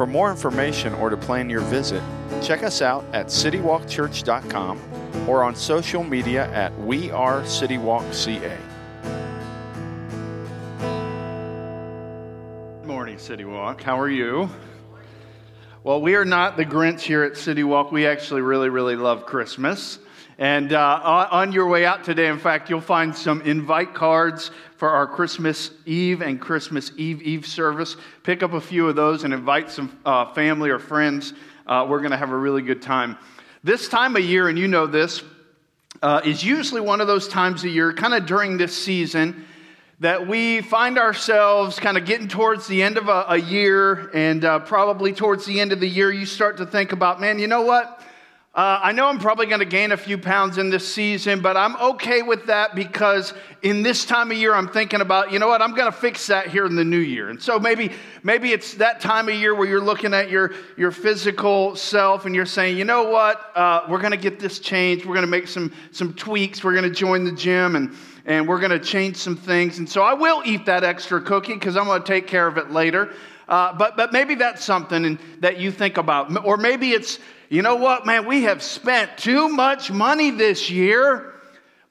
For more information or to plan your visit, check us out at citywalkchurch.com or on social media at We Are CityWalkCA. Good morning, CityWalk. How are you? Well, we are not the Grinch here at CityWalk. We actually really, really love Christmas. And uh, on your way out today, in fact, you'll find some invite cards for our Christmas Eve and Christmas Eve Eve service. Pick up a few of those and invite some uh, family or friends. Uh, we're going to have a really good time. This time of year, and you know this, uh, is usually one of those times of year, kind of during this season, that we find ourselves kind of getting towards the end of a, a year, and uh, probably towards the end of the year, you start to think about, man, you know what? Uh, I know I'm probably going to gain a few pounds in this season, but I'm okay with that because in this time of year, I'm thinking about, you know what, I'm going to fix that here in the new year. And so maybe, maybe it's that time of year where you're looking at your, your physical self and you're saying, you know what, uh, we're going to get this changed. We're going to make some, some tweaks. We're going to join the gym and, and we're going to change some things. And so I will eat that extra cookie because I'm going to take care of it later. Uh, but, but maybe that's something that you think about. Or maybe it's, you know what, man, we have spent too much money this year.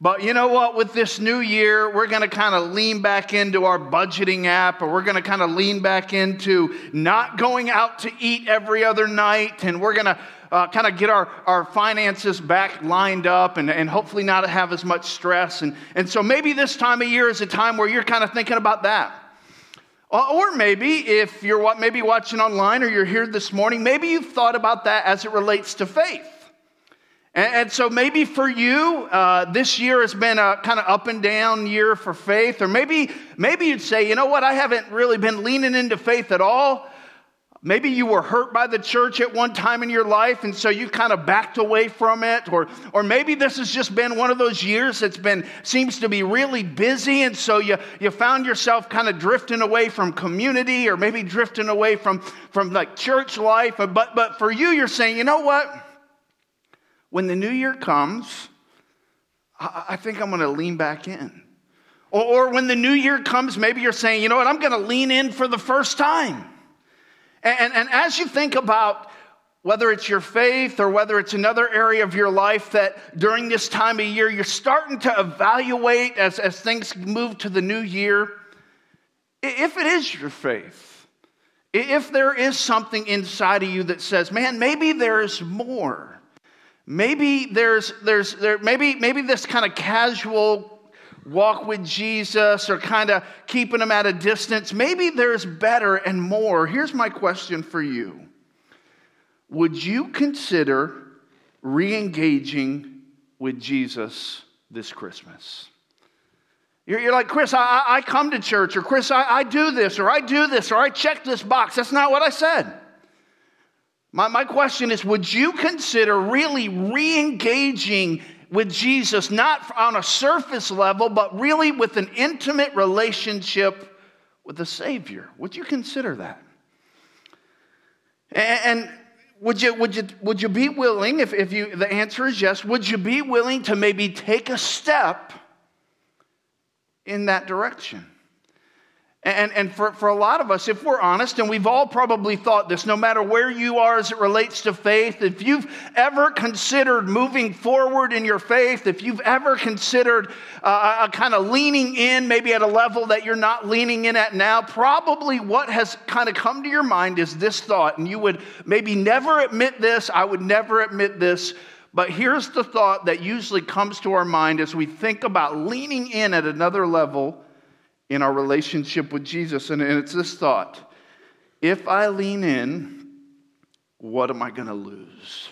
But you know what? With this new year, we're going to kind of lean back into our budgeting app, or we're going to kind of lean back into not going out to eat every other night, and we're going to uh, kind of get our, our finances back lined up and, and hopefully not have as much stress. And, and so maybe this time of year is a time where you're kind of thinking about that. Or maybe if you're maybe watching online or you're here this morning, maybe you've thought about that as it relates to faith. And, and so maybe for you, uh, this year has been a kind of up and down year for faith. Or maybe, maybe you'd say, you know what, I haven't really been leaning into faith at all. Maybe you were hurt by the church at one time in your life, and so you kind of backed away from it. Or, or maybe this has just been one of those years that's been seems to be really busy, and so you, you found yourself kind of drifting away from community, or maybe drifting away from, from like church life. But, but for you, you're saying, you know what? When the new year comes, I, I think I'm going to lean back in. Or, or when the new year comes, maybe you're saying, you know what? I'm going to lean in for the first time. And, and as you think about whether it's your faith or whether it's another area of your life that during this time of year you're starting to evaluate as, as things move to the new year, if it is your faith, if there is something inside of you that says, man, maybe there's more. Maybe there's, there's there, maybe, maybe this kind of casual walk with Jesus or kind of keeping them at a distance. Maybe there's better and more. Here's my question for you Would you consider re engaging with Jesus this Christmas? You're, like, Chris, I, I, come to church, or Chris, I, I do this, or I do this, or I check this box. That's not what I said. My, my question is Would you consider really re engaging with Jesus, not on a surface level, but really with an intimate relationship with the Savior. Would you consider that? And would you, would you, would you be willing, if, if you, the answer is yes, would you be willing to maybe take a step in that direction? And, and for, for a lot of us, if we're honest, and we've all probably thought this, no matter where you are as it relates to faith, if you've ever considered moving forward in your faith, if you've ever considered uh, a kind of leaning in, maybe at a level that you're not leaning in at now, probably what has kind of come to your mind is this thought. And you would maybe never admit this, I would never admit this, but here's the thought that usually comes to our mind as we think about leaning in at another level in our relationship with Jesus. And it's this thought if I lean in, what am I going to lose?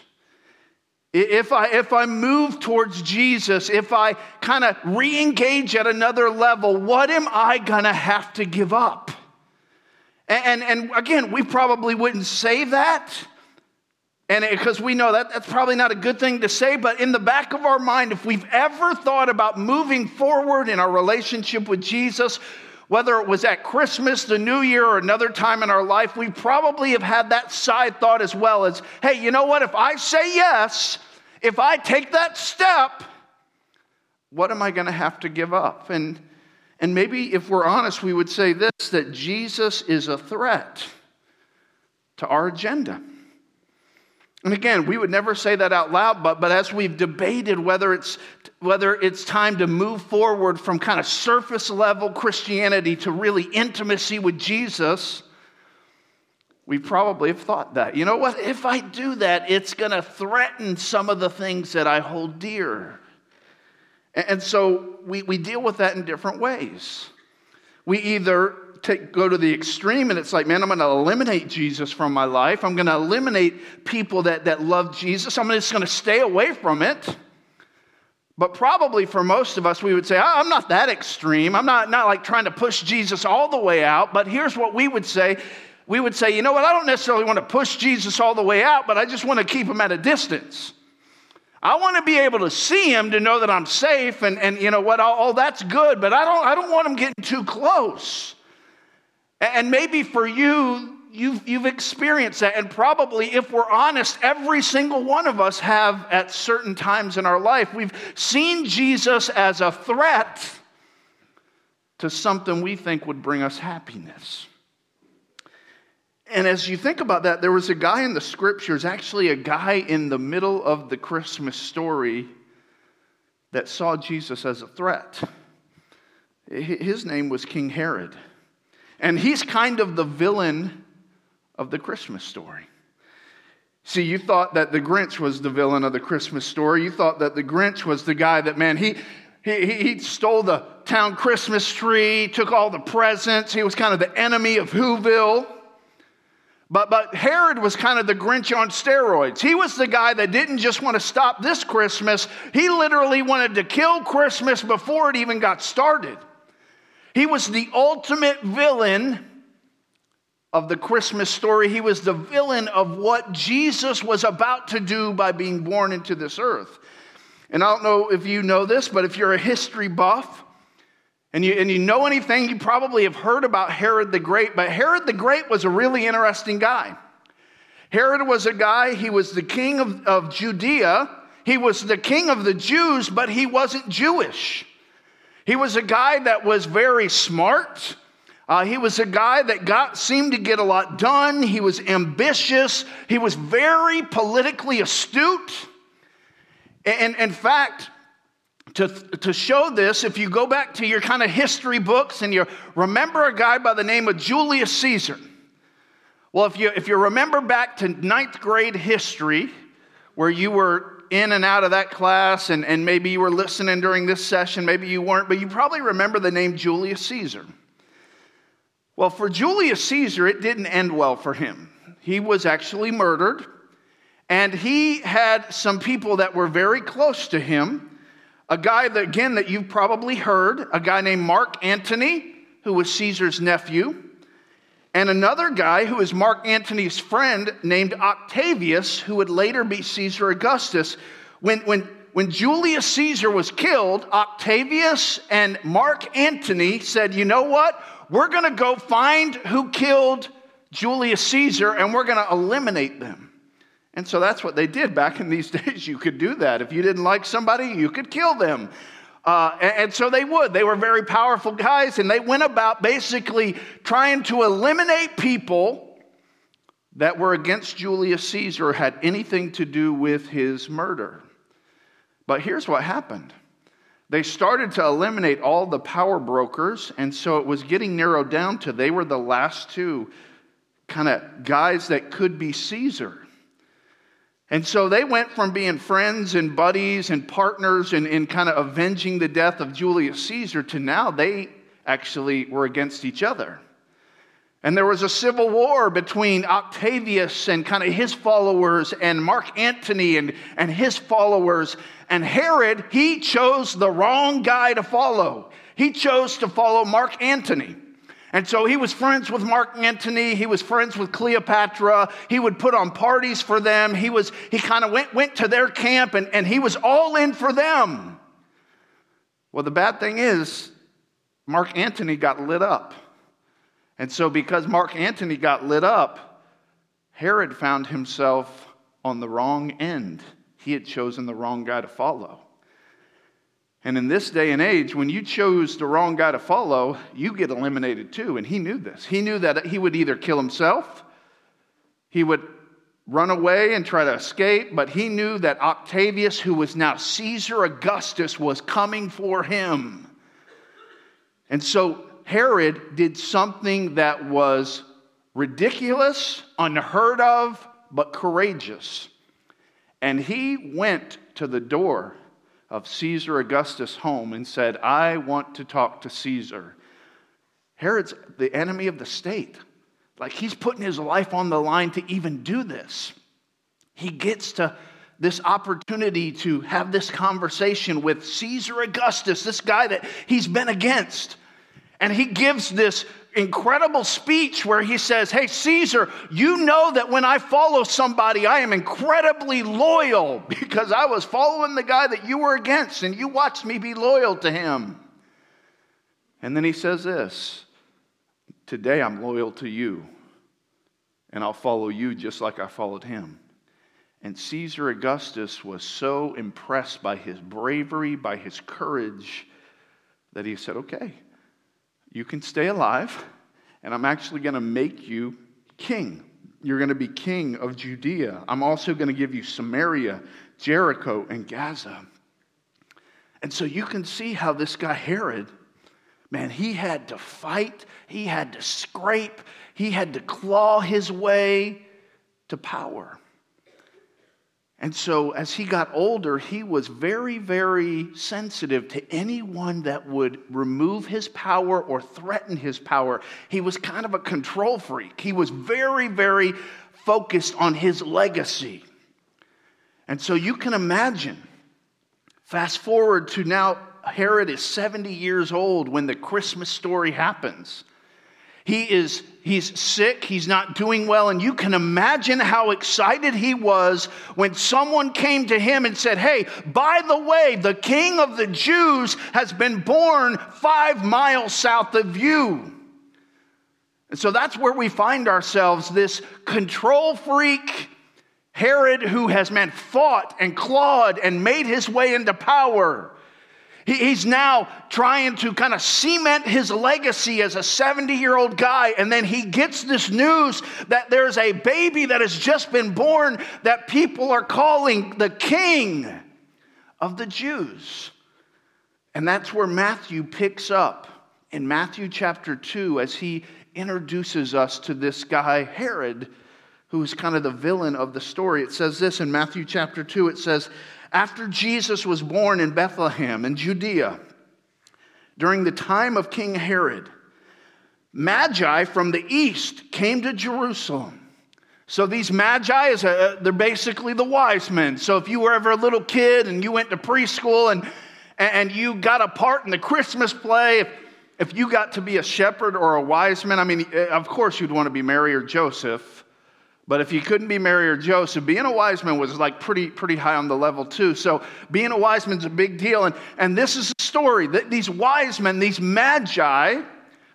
If I, if I move towards Jesus, if I kind of re engage at another level, what am I going to have to give up? And, and, and again, we probably wouldn't say that. And because we know that that's probably not a good thing to say, but in the back of our mind, if we've ever thought about moving forward in our relationship with Jesus, whether it was at Christmas, the New Year, or another time in our life, we probably have had that side thought as well as, hey, you know what? If I say yes, if I take that step, what am I going to have to give up? And, and maybe if we're honest, we would say this that Jesus is a threat to our agenda. And again, we would never say that out loud, but, but as we've debated whether it's, whether it's time to move forward from kind of surface level Christianity to really intimacy with Jesus, we probably have thought that. You know what? If I do that, it's going to threaten some of the things that I hold dear. And so we, we deal with that in different ways. We either take, go to the extreme and it's like, man, I'm going to eliminate Jesus from my life. I'm going to eliminate people that, that love Jesus. I'm just going to stay away from it. But probably for most of us, we would say, I'm not that extreme. I'm not, not like trying to push Jesus all the way out. But here's what we would say we would say, you know what, I don't necessarily want to push Jesus all the way out, but I just want to keep him at a distance. I want to be able to see him to know that I'm safe and, and you know what, all, that's good, but I don't, I don't want him getting too close. And maybe for you, you've, you've experienced that. And probably, if we're honest, every single one of us have at certain times in our life. We've seen Jesus as a threat to something we think would bring us happiness. And as you think about that, there was a guy in the scriptures, actually, a guy in the middle of the Christmas story that saw Jesus as a threat. His name was King Herod. And he's kind of the villain of the Christmas story. See, you thought that the Grinch was the villain of the Christmas story. You thought that the Grinch was the guy that, man, he, he, he stole the town Christmas tree, took all the presents. He was kind of the enemy of Whoville. But, but Herod was kind of the Grinch on steroids. He was the guy that didn't just want to stop this Christmas, he literally wanted to kill Christmas before it even got started. He was the ultimate villain of the Christmas story. He was the villain of what Jesus was about to do by being born into this earth. And I don't know if you know this, but if you're a history buff and you, and you know anything, you probably have heard about Herod the Great. But Herod the Great was a really interesting guy. Herod was a guy, he was the king of, of Judea, he was the king of the Jews, but he wasn't Jewish. He was a guy that was very smart. Uh, he was a guy that got seemed to get a lot done. He was ambitious. He was very politically astute. And in fact, to, to show this, if you go back to your kind of history books and you remember a guy by the name of Julius Caesar. Well, if you, if you remember back to ninth grade history, where you were in and out of that class, and, and maybe you were listening during this session, maybe you weren't, but you probably remember the name Julius Caesar. Well, for Julius Caesar, it didn't end well for him. He was actually murdered, and he had some people that were very close to him. A guy that, again, that you've probably heard, a guy named Mark Antony, who was Caesar's nephew and another guy who is Mark Antony's friend named Octavius, who would later be Caesar Augustus. When, when, when Julius Caesar was killed, Octavius and Mark Antony said, You know what? We're going to go find who killed Julius Caesar and we're going to eliminate them. And so that's what they did back in these days. You could do that. If you didn't like somebody, you could kill them. Uh, and, and so they would. They were very powerful guys, and they went about basically trying to eliminate people that were against Julius Caesar, had anything to do with his murder. But here's what happened they started to eliminate all the power brokers, and so it was getting narrowed down to they were the last two kind of guys that could be Caesar. And so they went from being friends and buddies and partners and, and kind of avenging the death of Julius Caesar to now they actually were against each other. And there was a civil war between Octavius and kind of his followers and Mark Antony and, and his followers. And Herod, he chose the wrong guy to follow. He chose to follow Mark Antony. And so he was friends with Mark Antony. He was friends with Cleopatra. He would put on parties for them. He, was, he kind of went, went to their camp and, and he was all in for them. Well, the bad thing is, Mark Antony got lit up. And so, because Mark Antony got lit up, Herod found himself on the wrong end. He had chosen the wrong guy to follow. And in this day and age, when you chose the wrong guy to follow, you get eliminated too. And he knew this. He knew that he would either kill himself, he would run away and try to escape, but he knew that Octavius, who was now Caesar Augustus, was coming for him. And so Herod did something that was ridiculous, unheard of, but courageous. And he went to the door of Caesar Augustus' home and said, I want to talk to Caesar. Herod's the enemy of the state. Like he's putting his life on the line to even do this. He gets to this opportunity to have this conversation with Caesar Augustus, this guy that he's been against. And he gives this incredible speech where he says, Hey, Caesar, you know that when I follow somebody, I am incredibly loyal because I was following the guy that you were against and you watched me be loyal to him. And then he says this Today I'm loyal to you and I'll follow you just like I followed him. And Caesar Augustus was so impressed by his bravery, by his courage, that he said, Okay, you can stay alive, and I'm actually going to make you king. You're going to be king of Judea. I'm also going to give you Samaria, Jericho, and Gaza. And so you can see how this guy, Herod, man, he had to fight, he had to scrape, he had to claw his way to power. And so, as he got older, he was very, very sensitive to anyone that would remove his power or threaten his power. He was kind of a control freak. He was very, very focused on his legacy. And so, you can imagine, fast forward to now, Herod is 70 years old when the Christmas story happens. He is he's sick, he's not doing well, and you can imagine how excited he was when someone came to him and said, Hey, by the way, the king of the Jews has been born five miles south of you. And so that's where we find ourselves this control freak Herod who has man fought and clawed and made his way into power. He's now trying to kind of cement his legacy as a 70 year old guy. And then he gets this news that there's a baby that has just been born that people are calling the king of the Jews. And that's where Matthew picks up in Matthew chapter 2 as he introduces us to this guy, Herod, who's kind of the villain of the story. It says this in Matthew chapter 2 it says, after Jesus was born in Bethlehem in Judea, during the time of King Herod, Magi from the east came to Jerusalem. So these magi, is a, they're basically the wise men. So if you were ever a little kid and you went to preschool and, and you got a part in the Christmas play, if, if you got to be a shepherd or a wise man, I mean, uh, of course you'd want to be Mary or Joseph. But if you couldn't be Mary or Joseph, being a wise man was like pretty, pretty high on the level too. So being a wise man's a big deal. And, and this is a story that these wise men, these magi,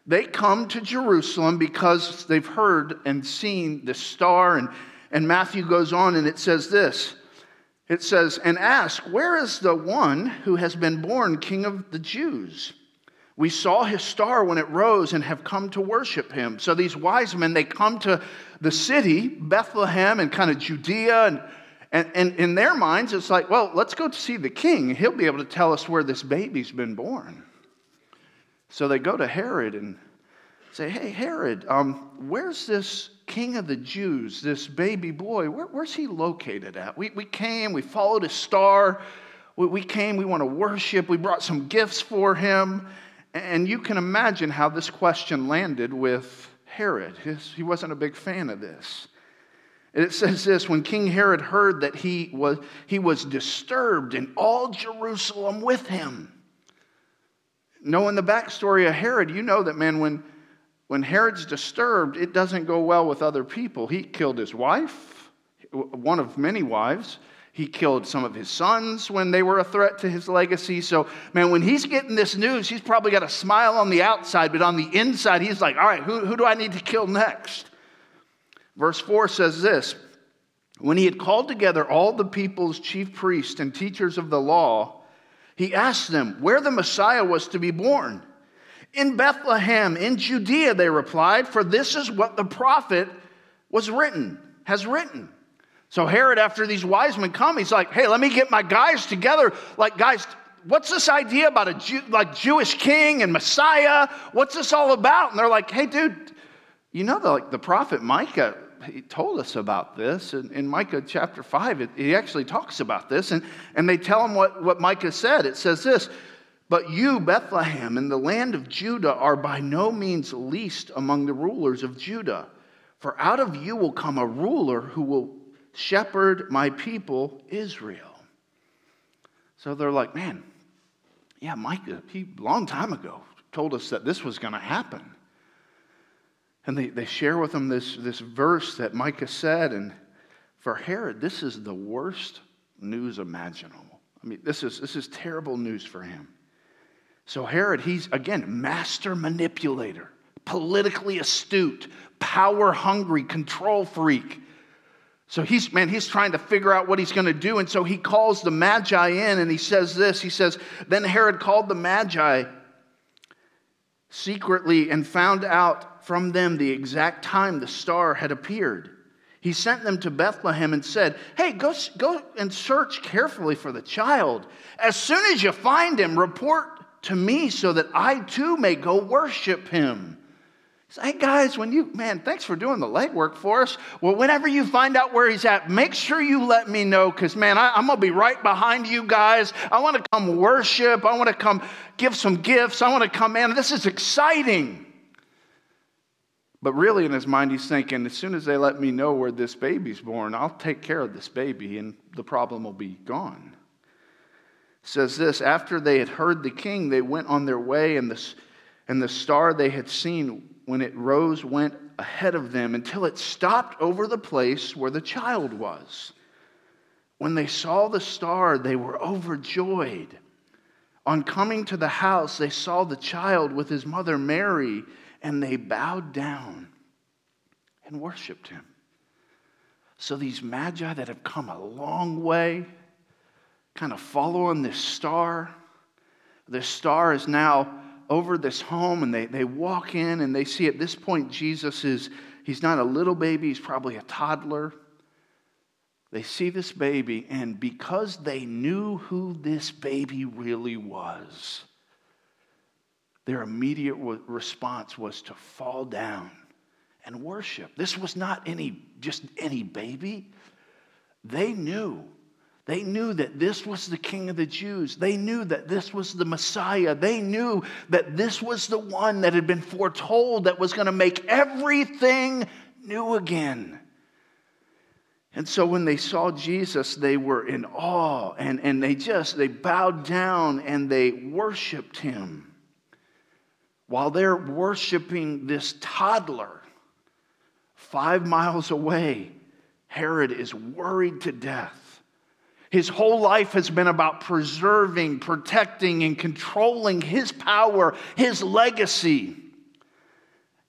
they come to Jerusalem because they've heard and seen the star. And, and Matthew goes on and it says this. It says, and ask, where is the one who has been born king of the Jews? We saw his star when it rose and have come to worship him. So these wise men, they come to the city, Bethlehem, and kind of Judea. And, and, and in their minds, it's like, well, let's go to see the king. He'll be able to tell us where this baby's been born. So they go to Herod and say, hey, Herod, um, where's this king of the Jews, this baby boy? Where, where's he located at? We, we came, we followed his star. We, we came, we want to worship. We brought some gifts for him. And you can imagine how this question landed with Herod. He wasn't a big fan of this. And it says this when King Herod heard that he was, he was disturbed, and all Jerusalem with him. Knowing the backstory of Herod, you know that, man, when, when Herod's disturbed, it doesn't go well with other people. He killed his wife, one of many wives. He killed some of his sons when they were a threat to his legacy. So, man, when he's getting this news, he's probably got a smile on the outside, but on the inside, he's like, all right, who, who do I need to kill next? Verse 4 says this When he had called together all the people's chief priests and teachers of the law, he asked them where the Messiah was to be born. In Bethlehem, in Judea, they replied, for this is what the prophet was written, has written. So Herod, after these wise men come, he's like, hey, let me get my guys together. Like, guys, what's this idea about a Jew, like Jewish king and Messiah? What's this all about? And they're like, hey, dude, you know, the, like the prophet Micah, he told us about this. In, in Micah chapter 5, it, he actually talks about this. And, and they tell him what, what Micah said. It says this But you, Bethlehem, in the land of Judah, are by no means least among the rulers of Judah. For out of you will come a ruler who will shepherd my people Israel. So they're like, man, yeah, Micah, he long time ago told us that this was going to happen. And they, they share with him this, this verse that Micah said. And for Herod, this is the worst news imaginable. I mean, this is, this is terrible news for him. So, Herod, he's again, master manipulator, politically astute, power hungry, control freak. So he's, man, he's trying to figure out what he's going to do. And so he calls the Magi in and he says this. He says, Then Herod called the Magi secretly and found out from them the exact time the star had appeared. He sent them to Bethlehem and said, Hey, go, go and search carefully for the child. As soon as you find him, report to me so that I too may go worship him. Hey guys, when you, man, thanks for doing the legwork for us. Well, whenever you find out where he's at, make sure you let me know because, man, I, am going to be right behind you guys. I want to come worship. I want to come give some gifts. I want to come in. This is exciting. But really, in his mind, he's thinking, as soon as they let me know where this baby's born, I'll take care of this baby and the problem will be gone. It says this after they had heard the king, they went on their way, and the, and the star they had seen when it rose, went ahead of them until it stopped over the place where the child was. When they saw the star, they were overjoyed. On coming to the house, they saw the child with his mother Mary, and they bowed down and worshiped him. So, these magi that have come a long way, kind of following this star, this star is now over this home and they, they walk in and they see at this point Jesus is, he's not a little baby, he's probably a toddler. They see this baby, and because they knew who this baby really was, their immediate response was to fall down and worship. This was not any just any baby. They knew they knew that this was the King of the Jews. They knew that this was the Messiah. They knew that this was the one that had been foretold that was going to make everything new again. And so when they saw Jesus, they were in awe and, and they just they bowed down and they worshiped him. While they're worshiping this toddler five miles away, Herod is worried to death his whole life has been about preserving, protecting, and controlling his power, his legacy.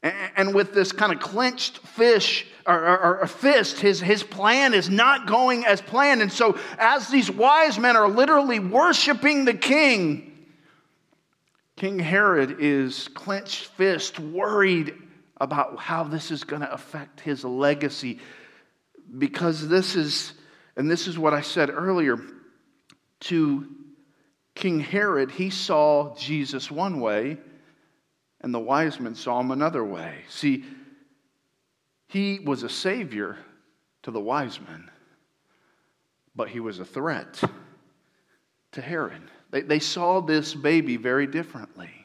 And with this kind of clenched fish or, or, or, fist, his, his plan is not going as planned. And so, as these wise men are literally worshiping the king, King Herod is clenched fist, worried about how this is going to affect his legacy because this is and this is what I said earlier to King Herod, he saw Jesus one way, and the wise men saw him another way. See, he was a savior to the wise men, but he was a threat to Herod. They, they saw this baby very differently.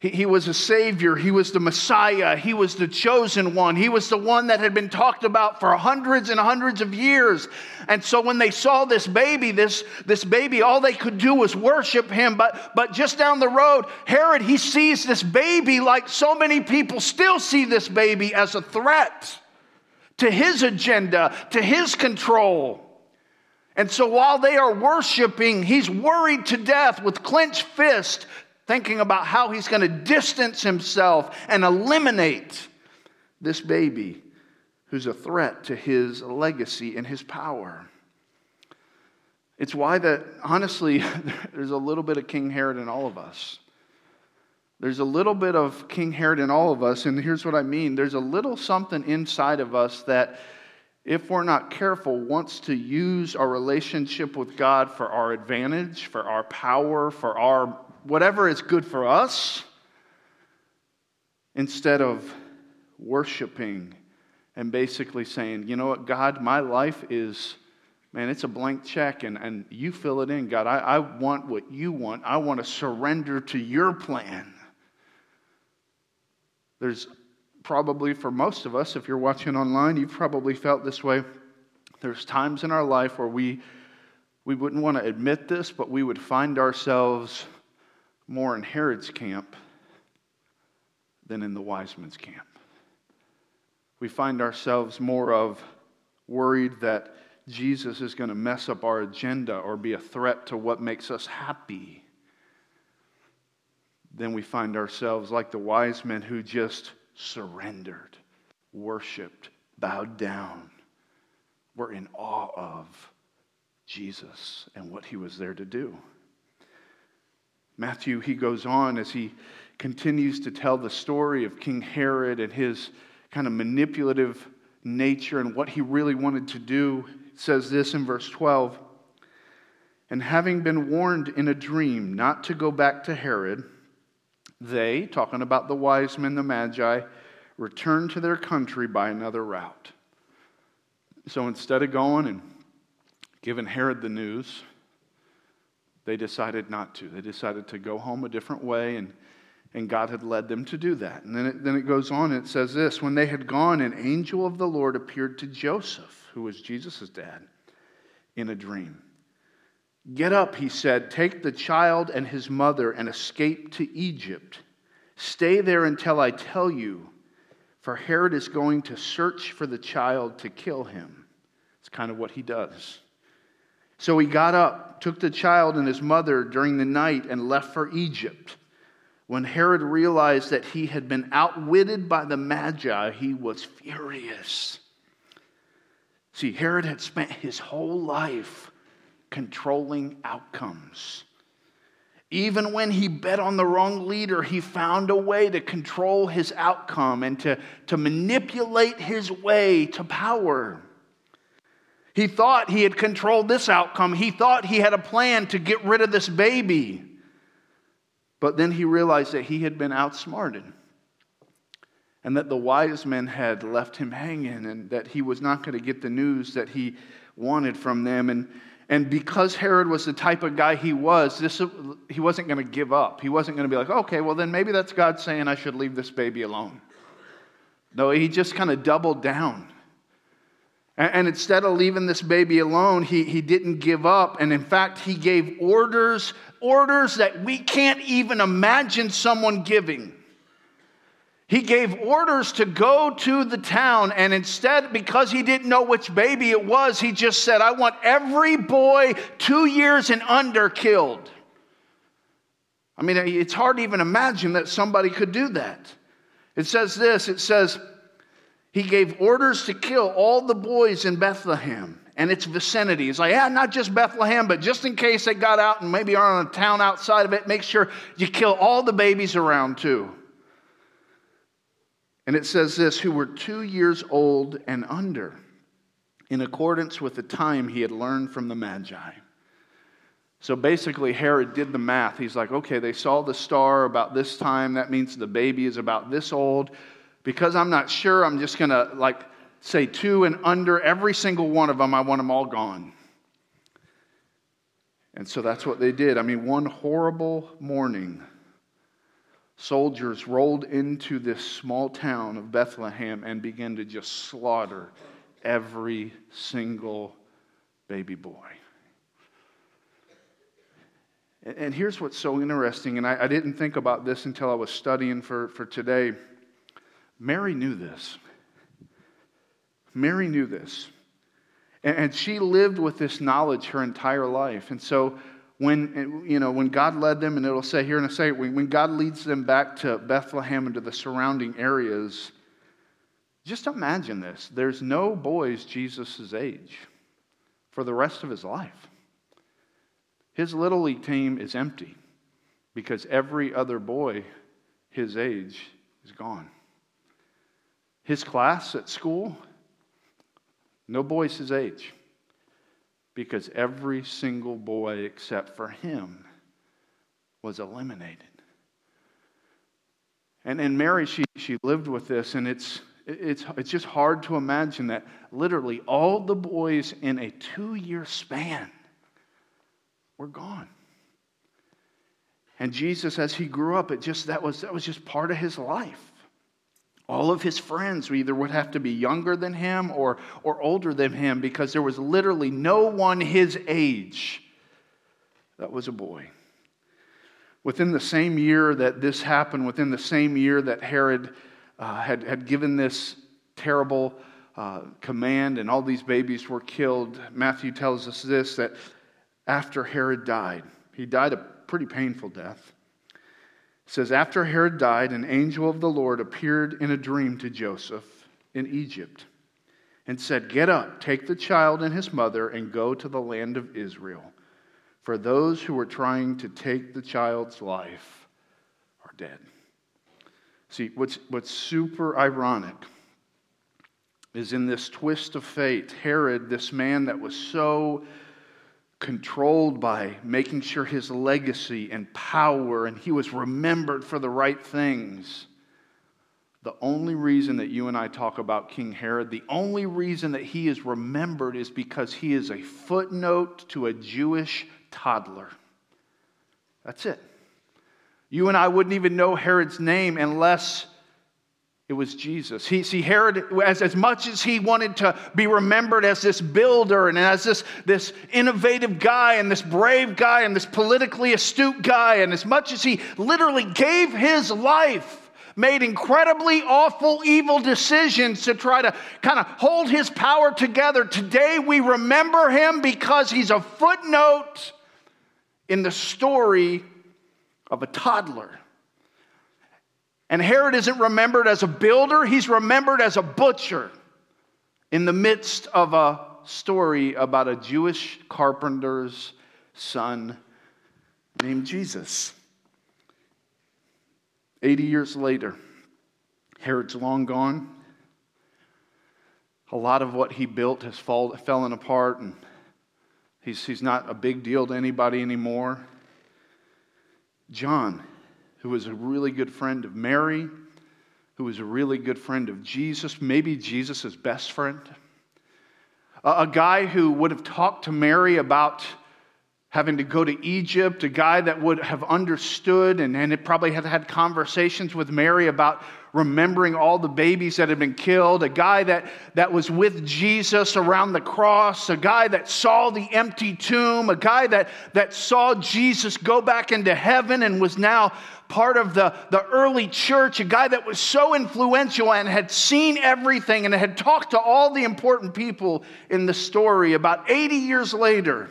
He, he was a savior. He was the Messiah. He was the chosen one. He was the one that had been talked about for hundreds and hundreds of years. And so when they saw this baby, this, this baby, all they could do was worship him. But, but just down the road, Herod, he sees this baby like so many people still see this baby as a threat to his agenda, to his control. And so while they are worshiping, he's worried to death with clenched fist thinking about how he's going to distance himself and eliminate this baby who's a threat to his legacy and his power. It's why that, honestly, there's a little bit of King Herod in all of us. There's a little bit of King Herod in all of us, and here's what I mean there's a little something inside of us that, if we're not careful, wants to use our relationship with God for our advantage, for our power, for our whatever is good for us instead of worshiping and basically saying, you know what, God, my life is, man, it's a blank check and, and you fill it in, God. I, I want what you want. I want to surrender to your plan. There's probably for most of us, if you're watching online, you've probably felt this way. There's times in our life where we, we wouldn't want to admit this, but we would find ourselves more in Herod's camp than in the wise men's camp. We find ourselves more of worried that Jesus is going to mess up our agenda or be a threat to what makes us happy. Then we find ourselves like the wise men who just surrendered, worshiped, bowed down. We're in awe of Jesus and what he was there to do. Matthew, he goes on as he continues to tell the story of King Herod and his kind of manipulative nature and what he really wanted to do. It says this in verse 12 And having been warned in a dream not to go back to Herod, they, talking about the wise men, the Magi, returned to their country by another route. So instead of going and giving Herod the news, they decided not to. They decided to go home a different way, and, and God had led them to do that. And then it, then it goes on and it says this When they had gone, an angel of the Lord appeared to Joseph, who was Jesus' dad, in a dream. Get up, he said, take the child and his mother and escape to Egypt. Stay there until I tell you, for Herod is going to search for the child to kill him. It's kind of what he does. So he got up, took the child and his mother during the night, and left for Egypt. When Herod realized that he had been outwitted by the Magi, he was furious. See, Herod had spent his whole life controlling outcomes. Even when he bet on the wrong leader, he found a way to control his outcome and to, to manipulate his way to power. He thought he had controlled this outcome. He thought he had a plan to get rid of this baby. But then he realized that he had been outsmarted and that the wise men had left him hanging and that he was not going to get the news that he wanted from them. And, and because Herod was the type of guy he was, this, he wasn't going to give up. He wasn't going to be like, okay, well, then maybe that's God saying I should leave this baby alone. No, he just kind of doubled down. And instead of leaving this baby alone, he, he didn't give up. And in fact, he gave orders, orders that we can't even imagine someone giving. He gave orders to go to the town, and instead, because he didn't know which baby it was, he just said, I want every boy two years and under killed. I mean, it's hard to even imagine that somebody could do that. It says this it says, he gave orders to kill all the boys in Bethlehem and its vicinity. He's like, yeah, not just Bethlehem, but just in case they got out and maybe are in a town outside of it, make sure you kill all the babies around too. And it says this who were two years old and under, in accordance with the time he had learned from the Magi. So basically, Herod did the math. He's like, okay, they saw the star about this time. That means the baby is about this old because I'm not sure, I'm just going to like say two and under every single one of them. I want them all gone. And so that's what they did. I mean, one horrible morning, soldiers rolled into this small town of Bethlehem and began to just slaughter every single baby boy. And here's what's so interesting, and I, I, didn't think about this until I was studying for, for today. Mary knew this. Mary knew this. And, she lived with this knowledge her entire life. And so when, you know, when God led them, and it'll say here in a second, when God leads them back to Bethlehem and to the surrounding areas, just imagine this. There's no boys Jesus' age for the rest of his life. His little league team is empty because every other boy his age is gone. His class at school, no boys his age because every single boy except for him was eliminated. And, and Mary, she, she lived with this, and it's, it's, it's just hard to imagine that literally all the boys in a two year span were gone. And Jesus, as he grew up, it just that was that was just part of his life. All of his friends either would have to be younger than him or, or older than him because there was literally no one his age that was a boy. Within the same year that this happened, within the same year that Herod uh, had, had given this terrible uh, command and all these babies were killed, Matthew tells us this that after Herod died. He died a pretty painful death. Says, After Herod died, an angel of the Lord appeared in a dream to Joseph in Egypt and said, Get up, take the child and his mother, and go to the land of Israel. For those who were trying to take the child's life are dead. See, what's, what's super ironic is in this twist of fate, Herod, this man that was so controlled by making sure his legacy and power and he was remembered for the right things. The only reason that you and I talk about King Herod, the only reason that he is remembered is because he is a footnote to a Jewish toddler. That's it. You and I wouldn't even know Herod's name unless it was Jesus. He, see, Herod, as, as much as he wanted to be remembered as this builder and as this, this innovative guy and this brave guy and this politically astute guy, and as much as he literally gave his life, made incredibly awful, evil decisions to try to kind of hold his power together, today we remember him because he's a footnote in the story of a toddler. And Herod isn't remembered as a builder, he's remembered as a butcher in the midst of a story about a Jewish carpenter's son named Jesus. 80 years later, Herod's long gone. A lot of what he built has fall, fallen apart, and he's, he's not a big deal to anybody anymore. John who was a really good friend of Mary, who was a really good friend of Jesus, maybe Jesus' best friend. A, guy who would have talked to Mary about having to go to Egypt, a guy that would have understood and, and it probably had had conversations with Mary about remembering all the babies that had been killed, a guy that, that was with Jesus around the cross, a guy that saw the empty tomb, a guy that, that saw Jesus go back into heaven and was now part of the, the early church, a guy that was so influential and had seen everything and had talked to all the important people in the story. About 80 years later,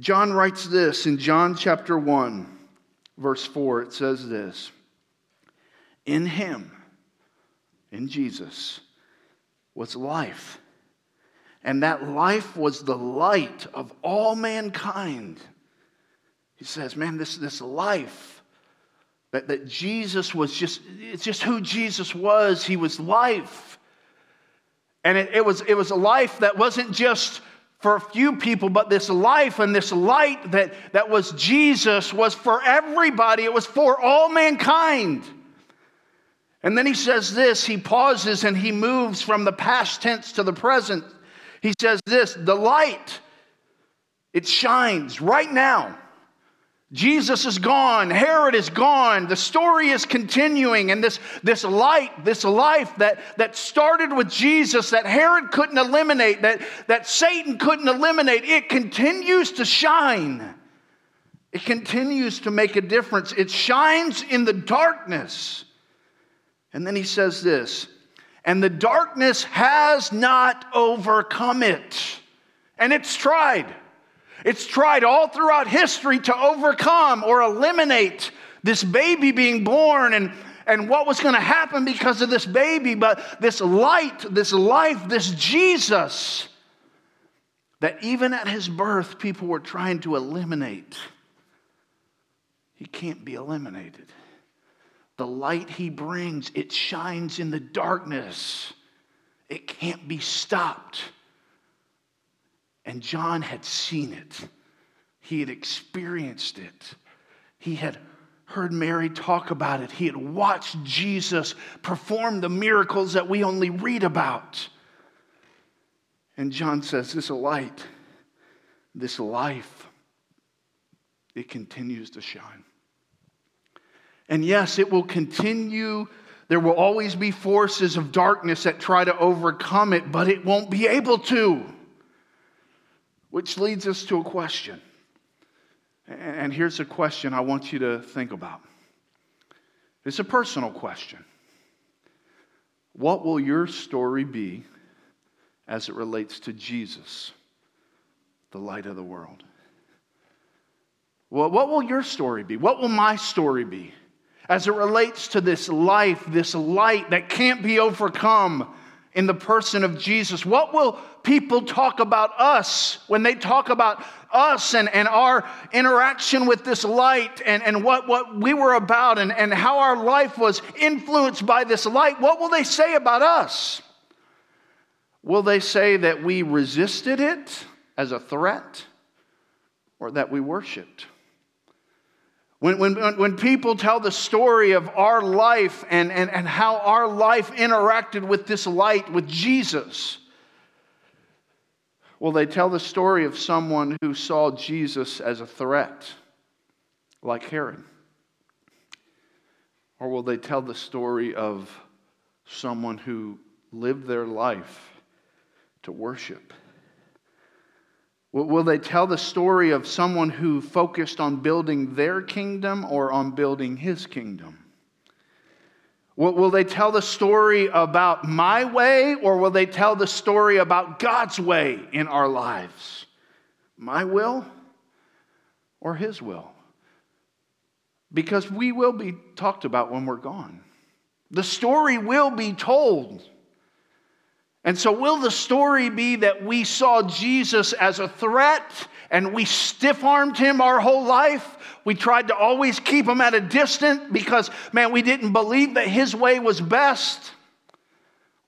John writes this in John chapter 1, verse 4. It says this In him, in Jesus, was life. And that life was the light of all mankind. He says, man, this, this life, that, that Jesus was just, it's just who Jesus was. He was life. And it, it, was, it was a life that wasn't just for a few people, but this life and this light that, that was Jesus was for everybody. It was for all mankind. And then he says this, he pauses and he moves from the past tense to the present. He says this the light, it shines right now. Jesus is gone. Herod is gone. The story is continuing. And this, this light, this life that, that started with Jesus, that Herod couldn't eliminate, that, that Satan couldn't eliminate, it continues to shine. It continues to make a difference. It shines in the darkness. And then he says this, and the darkness has not overcome it. And it's tried. It's tried all throughout history to overcome or eliminate this baby being born and, and what was going to happen because of this baby. But this light, this life, this Jesus, that even at his birth, people were trying to eliminate, he can't be eliminated. The light he brings, it shines in the darkness. It can't be stopped. And John had seen it, he had experienced it, he had heard Mary talk about it, he had watched Jesus perform the miracles that we only read about. And John says, This light, this life, it continues to shine. And yes, it will continue. There will always be forces of darkness that try to overcome it, but it won't be able to. Which leads us to a question. And here's a question I want you to think about it's a personal question. What will your story be as it relates to Jesus, the light of the world? What will your story be? What will my story be as it relates to this life, this light that can't be overcome? In the person of Jesus? What will people talk about us when they talk about us and, and our interaction with this light and, and what, what we were about and, and how our life was influenced by this light? What will they say about us? Will they say that we resisted it as a threat or that we worshiped? When, when, when people tell the story of our life and, and, and how our life interacted with this light, with Jesus, will they tell the story of someone who saw Jesus as a threat, like Herod? Or will they tell the story of someone who lived their life to worship? Will they tell the story of someone who focused on building their kingdom or on building his kingdom? Will they tell the story about my way or will they tell the story about God's way in our lives? My will or his will? Because we will be talked about when we're gone. The story will be told. And so, will the story be that we saw Jesus as a threat and we stiff armed him our whole life? We tried to always keep him at a distance because, man, we didn't believe that his way was best?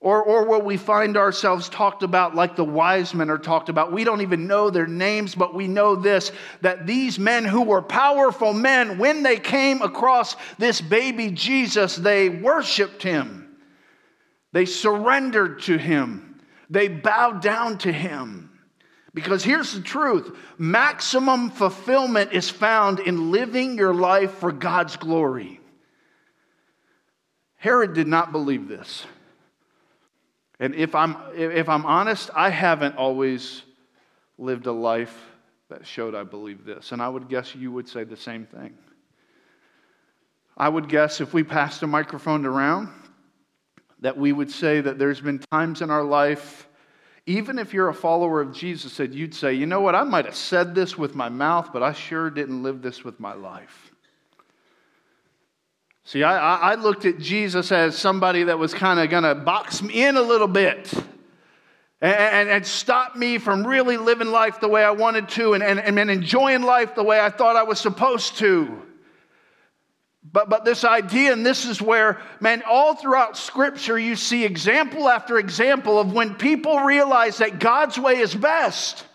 Or, or will we find ourselves talked about like the wise men are talked about? We don't even know their names, but we know this that these men who were powerful men, when they came across this baby Jesus, they worshiped him. They surrendered to him. They bowed down to him. Because here's the truth maximum fulfillment is found in living your life for God's glory. Herod did not believe this. And if I'm, if I'm honest, I haven't always lived a life that showed I believe this. And I would guess you would say the same thing. I would guess if we passed a microphone around, that we would say that there's been times in our life, even if you're a follower of Jesus, that you'd say, you know what, I might have said this with my mouth, but I sure didn't live this with my life. See, I, I looked at Jesus as somebody that was kind of going to box me in a little bit and, and, and, stop me from really living life the way I wanted to and, and, and enjoying life the way I thought I was supposed to. But, but this idea, and this is where, man, all throughout Scripture, you see example after example of when people realize that God's way is best.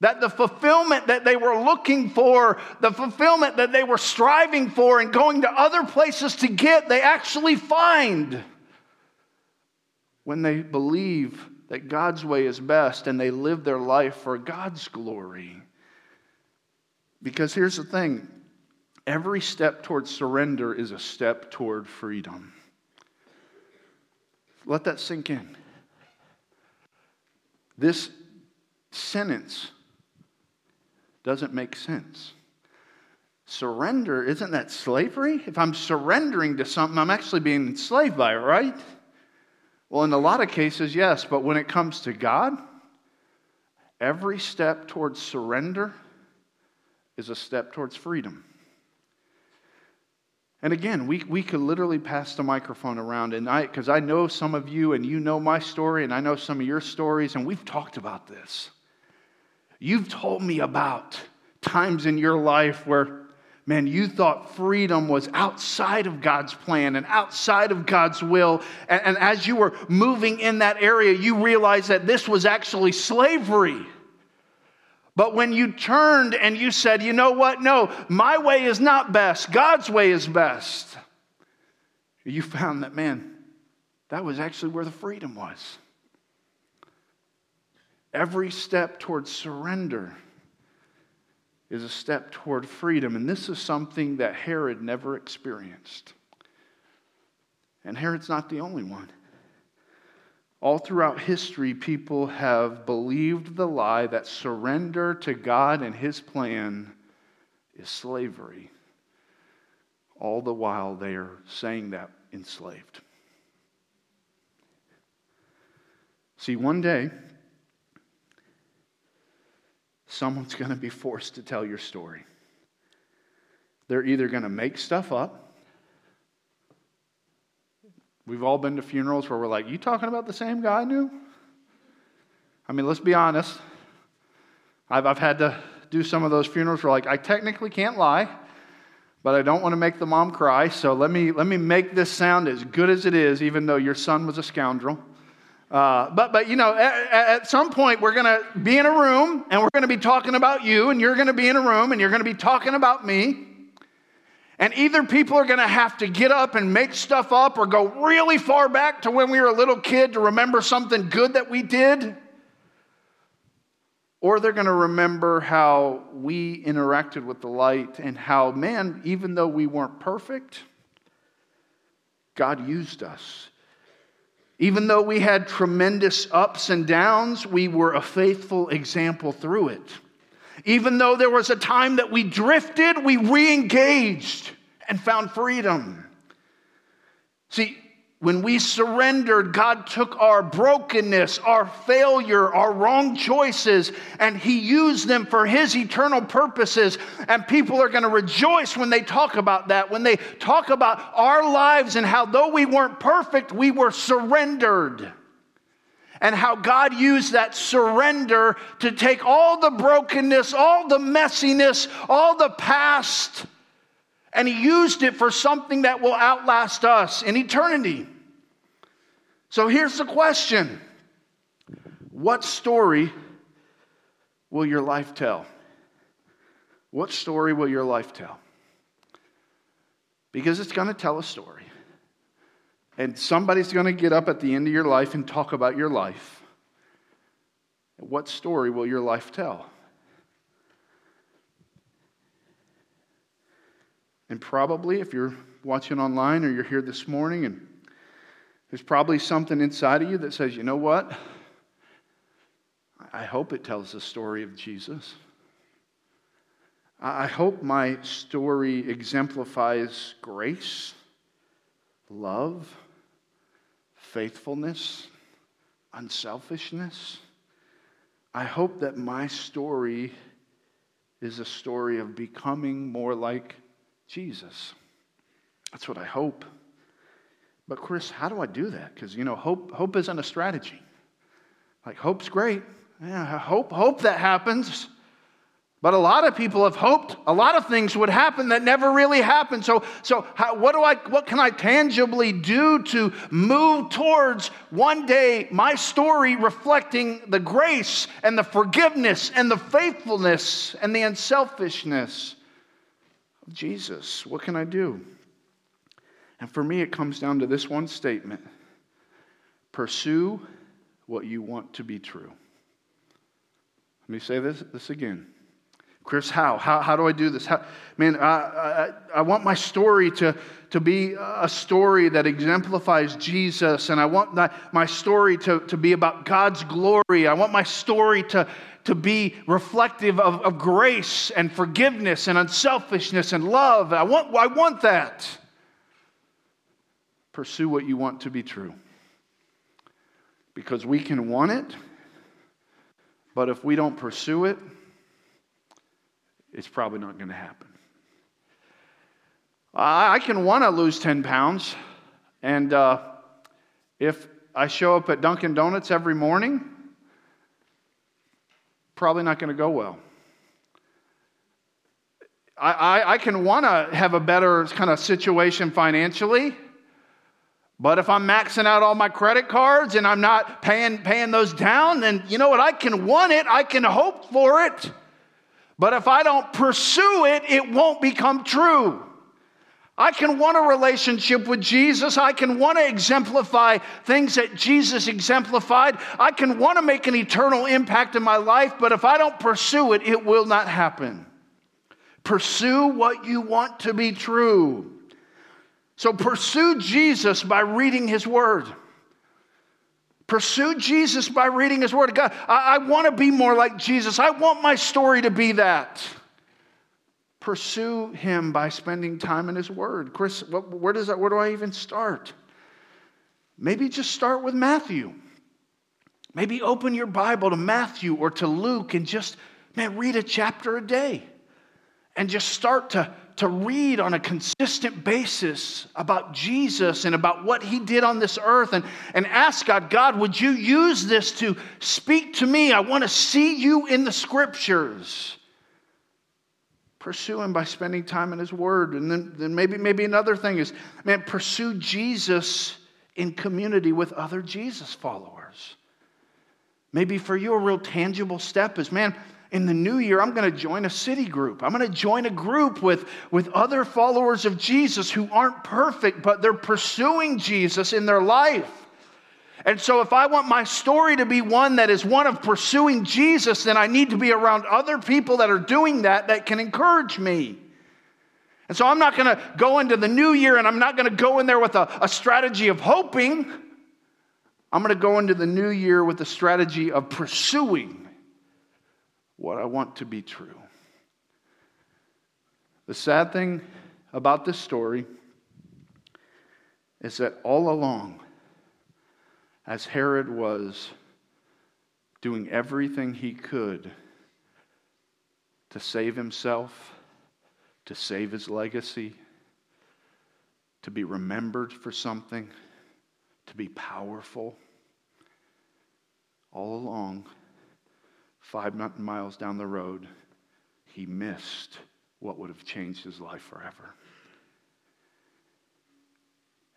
That the fulfillment that they were looking for, the fulfillment that they were striving for and going to other places to get, they actually find when they believe that God's way is best and they live their life for God's glory. Because here's the thing every step towards surrender is a step toward freedom. Let that sink in. This sentence doesn't make sense. Surrender, isn't that slavery? If I'm surrendering to something, I'm actually being enslaved by it, right? Well, in a lot of cases, yes, but when it comes to God, every step towards surrender is a step towards freedom. And again, we, we could literally pass the microphone around, and I, because I know some of you, and you know my story, and I know some of your stories, and we've talked about this. You've told me about times in your life where, man, you thought freedom was outside of God's plan and outside of God's will. And, and as you were moving in that area, you realized that this was actually slavery. But when you turned and you said, you know what? No, my way is not best, God's way is best, you found that, man, that was actually where the freedom was. Every step towards surrender is a step toward freedom. And this is something that Herod never experienced. And Herod's not the only one. All throughout history, people have believed the lie that surrender to God and His plan is slavery. All the while they are saying that enslaved. See, one day, someone's going to be forced to tell your story. They're either going to make stuff up We've all been to funerals where we're like, You talking about the same guy I knew? I mean, let's be honest. I've, I've had to do some of those funerals where, like, I technically can't lie, but I don't want to make the mom cry, so let me, let me make this sound as good as it is, even though your son was a scoundrel. Uh, but, but, you know, at, at some point, we're going to be in a room and we're going to be talking about you, and you're going to be in a room and you're going to be talking about me. And either people are going to have to get up and make stuff up or go really far back to when we were a little kid to remember something good that we did, or they're going to remember how we interacted with the light and how, man, even though we weren't perfect, God used us. Even though we had tremendous ups and downs, we were a faithful example through it. Even though there was a time that we drifted, we re engaged and found freedom. See, when we surrendered, God took our brokenness, our failure, our wrong choices, and He used them for His eternal purposes. And people are going to rejoice when they talk about that, when they talk about our lives and how, though we weren't perfect, we were surrendered and how God used that surrender to take all the brokenness, all the messiness, all the past, and He used it for something that will outlast us in eternity. So here's the question What story will your life tell? What story will your life tell? Because it's going to tell a story. And somebody's going to get up at the end of your life and talk about your life. What story will your life tell? And probably, if you're watching online or you're here this morning, and there's probably something inside of you that says, you know what? I hope it tells the story of Jesus. I hope my story exemplifies grace, love, faithfulness, unselfishness. I hope that my story is a story of becoming more like Jesus. That's what I hope. But, Chris, how do I do that? Because, you know, hope, hope isn't a strategy. Like, hope's great. Yeah, hope, hope that happens. But a lot of people have hoped a lot of things would happen that never really happened. So, so how, what, do I, what can I tangibly do to move towards one day my story reflecting the grace and the forgiveness and the faithfulness and the unselfishness of Jesus? What can I do? And for me, it comes down to this one statement pursue what you want to be true. Let me say this, this again Chris, how? How, how do I do this? How, man, I, I, I want my story to, to be a story that exemplifies Jesus, and I want my, my story to, to be about God's glory. I want my story to, to be reflective of, of grace and forgiveness and unselfishness and love. I want, I want that. Pursue what you want to be true. Because we can want it, but if we don't pursue it, it's probably not going to happen. I can want to lose 10 pounds, and uh, if I show up at Dunkin' Donuts every morning, probably not going to go well. I, I, I can want to have a better kind of situation financially, but if I'm maxing out all my credit cards and I'm not paying, paying those down, then you know what? I can want it, I can hope for it. But if I don't pursue it, it won't become true. I can want a relationship with Jesus. I can want to exemplify things that Jesus exemplified. I can want to make an eternal impact in my life, but if I don't pursue it, it will not happen. Pursue what you want to be true. So pursue Jesus by reading his word. Pursue Jesus by reading His Word of God. I, I want to be more like Jesus. I want my story to be that. Pursue Him by spending time in His Word. Chris, what, where, does that, where do I even start? Maybe just start with Matthew. Maybe open your Bible to Matthew or to Luke and just, man, read a chapter a day. And just start to to read on a consistent basis about Jesus and about what he did on this earth and, and ask God, God, would you use this to speak to me? I want to see you in the scriptures. Pursue him by spending time in his word. And then, then maybe, maybe another thing is, man, pursue Jesus in community with other Jesus followers. Maybe for you, a real tangible step is, man, in the new year, I'm going to join a city group. I'm going to join a group with, with other followers of Jesus who aren't perfect, but they're pursuing Jesus in their life. And so, if I want my story to be one that is one of pursuing Jesus, then I need to be around other people that are doing that that can encourage me. And so, I'm not going to go into the new year and I'm not going to go in there with a, a strategy of hoping. I'm going to go into the new year with a strategy of pursuing what I want to be true. The sad thing about this story is that all along, as Herod was doing everything he could to save himself, to save his legacy, to be remembered for something, to be powerful, all along, five miles down the road, he missed what would have changed his life forever.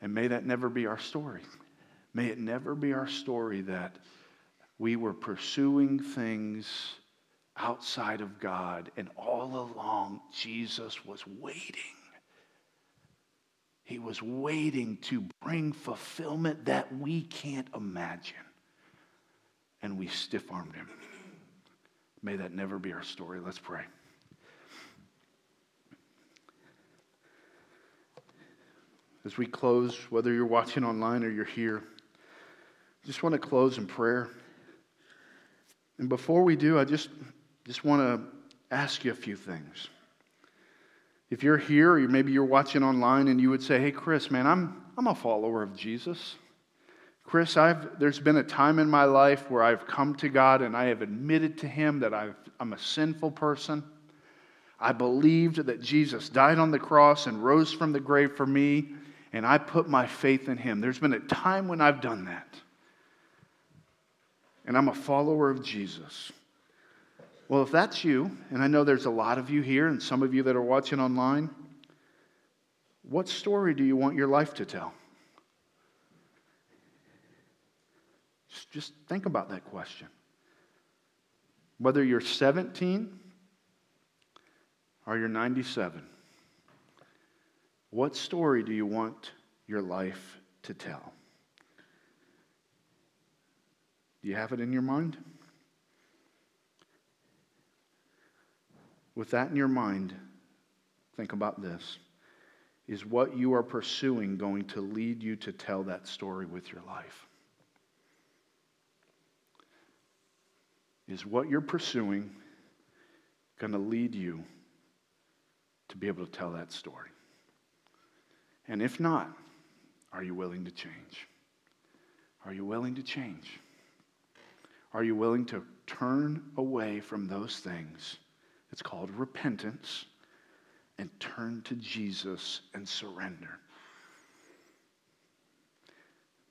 And may that never be our story. May it never be our story that we were pursuing things outside of God, and all along, Jesus was waiting. He was waiting to bring fulfillment that we can't imagine. And we stiff armed him. May that never be our story. Let's pray. As we close, whether you're watching online or you're here, just want to close in prayer. And before we do, I just, just want to ask you a few things. If you're here, or maybe you're watching online and you would say, Hey, Chris, man, I'm, I'm a follower of Jesus. Chris, I've, there's been a time in my life where I've come to God and I have admitted to Him that i am a sinful person. I believed that Jesus died on the cross and rose from the grave for me, and I put my faith in Him. There's been a time when I've done that. And I'm a follower of Jesus. Well, if that's you, and I know there's a lot of you here and some of you that are watching online, what story do you want your life to tell? Just think about that question. Whether you're 17 or you're 97, what story do you want your life to tell? Do you have it in your mind? with that in your mind, think about this. Is what you are pursuing going to lead you to tell that story with your life? Is what you're pursuing going to lead you to be able to tell that story? And if not, are you willing to change? Are you willing to change? Are you willing to turn away from those things? It's called repentance and turn to Jesus and surrender.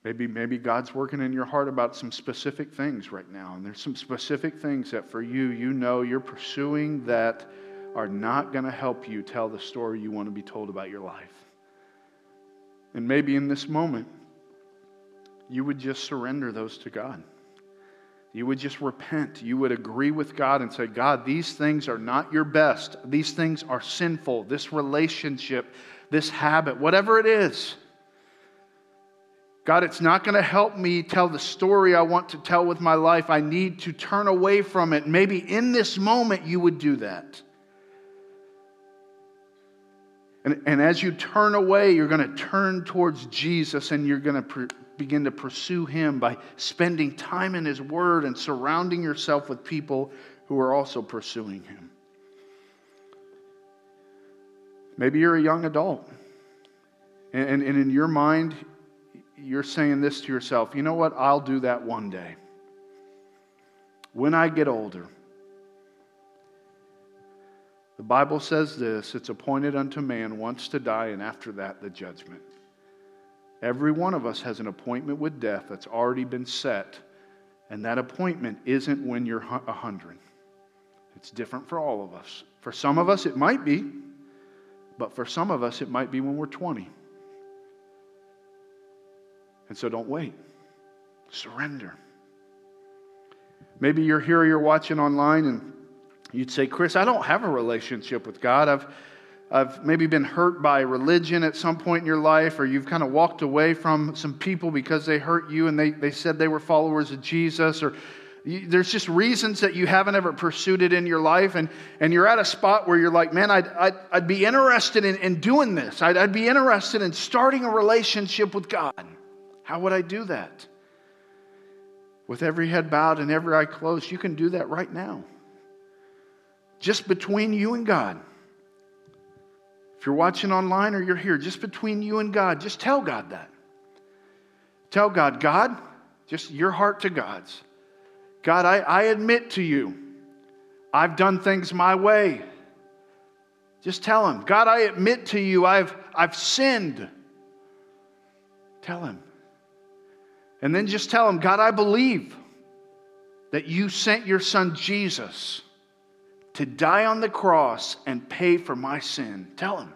Maybe, maybe God's working in your heart about some specific things right now. And there's some specific things that for you, you know you're pursuing that are not going to help you tell the story you want to be told about your life. And maybe in this moment, you would just surrender those to God. You would just repent. You would agree with God and say, God, these things are not your best. These things are sinful. This relationship, this habit, whatever it is God, it's not going to help me tell the story I want to tell with my life. I need to turn away from it. Maybe in this moment you would do that. And, and as you turn away, you're going to turn towards Jesus and you're going to pr- begin to pursue Him by spending time in His Word and surrounding yourself with people who are also pursuing Him. Maybe you're a young adult. And, and, and in your mind, you're saying this to yourself you know what? I'll do that one day. When I get older. The Bible says this it's appointed unto man once to die, and after that, the judgment. Every one of us has an appointment with death that's already been set, and that appointment isn't when you're 100. It's different for all of us. For some of us, it might be, but for some of us, it might be when we're 20. And so don't wait. Surrender. Maybe you're here, you're watching online, and you'd say, Chris, I don't have a relationship with God. I've, I've maybe been hurt by religion at some point in your life, or you've kind of walked away from some people because they hurt you and they, they said they were followers of Jesus, or you, there's just reasons that you haven't ever pursued it in your life, and, and you're at a spot where you're like, man, I'd, I'd, I'd be interested in, in doing this. I'd, I'd be interested in starting a relationship with God. How would I do that? With every head bowed and every eye closed, you can do that right now. Just between you and God. If you're watching online or you're here, just between you and God, just tell God that. Tell God, God, just your heart to God's. God, I, I admit to you, I've done things my way. Just tell him, God, I admit to you, I've, I've sinned. Tell him. And then just tell him, God, I believe that you sent your son Jesus to die on the cross and pay for my sin. Tell him.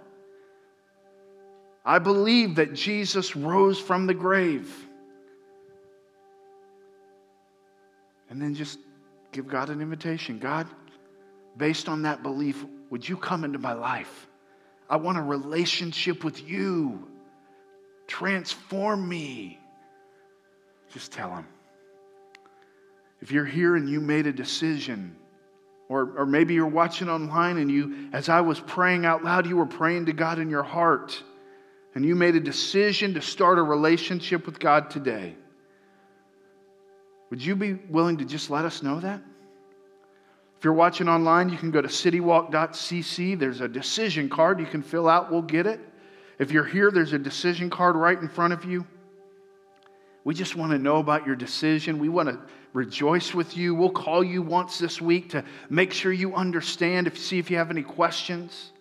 I believe that Jesus rose from the grave. And then just give God an invitation. God, based on that belief, would you come into my life? I want a relationship with you. Transform me. Just tell him. If you're here and you made a decision, or, or maybe you're watching online and you, as I was praying out loud, you were praying to God in your heart, and you made a decision to start a relationship with God today. Would you be willing to just let us know that? If you're watching online, you can go to citywalk.cc. There's a decision card you can fill out. We'll get it. If you're here, there's a decision card right in front of you. We just want to know about your decision. We want to rejoice with you. We'll call you once this week to make sure you understand, if see if you have any questions.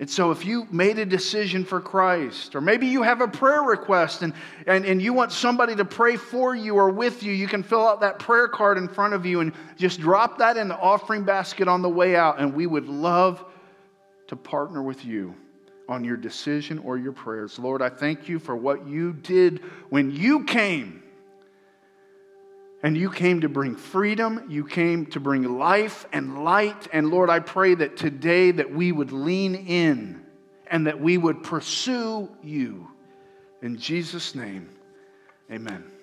And so, if you made a decision for Christ, or maybe you have a prayer request and, and, and you want somebody to pray for you or with you, you can fill out that prayer card in front of you and just drop that in the offering basket on the way out. And we would love to partner with you on your decision or your prayers. Lord, I thank you for what you did when you came. And you came to bring freedom, you came to bring life and light. And Lord, I pray that today that we would lean in and that we would pursue you. In Jesus' name, amen.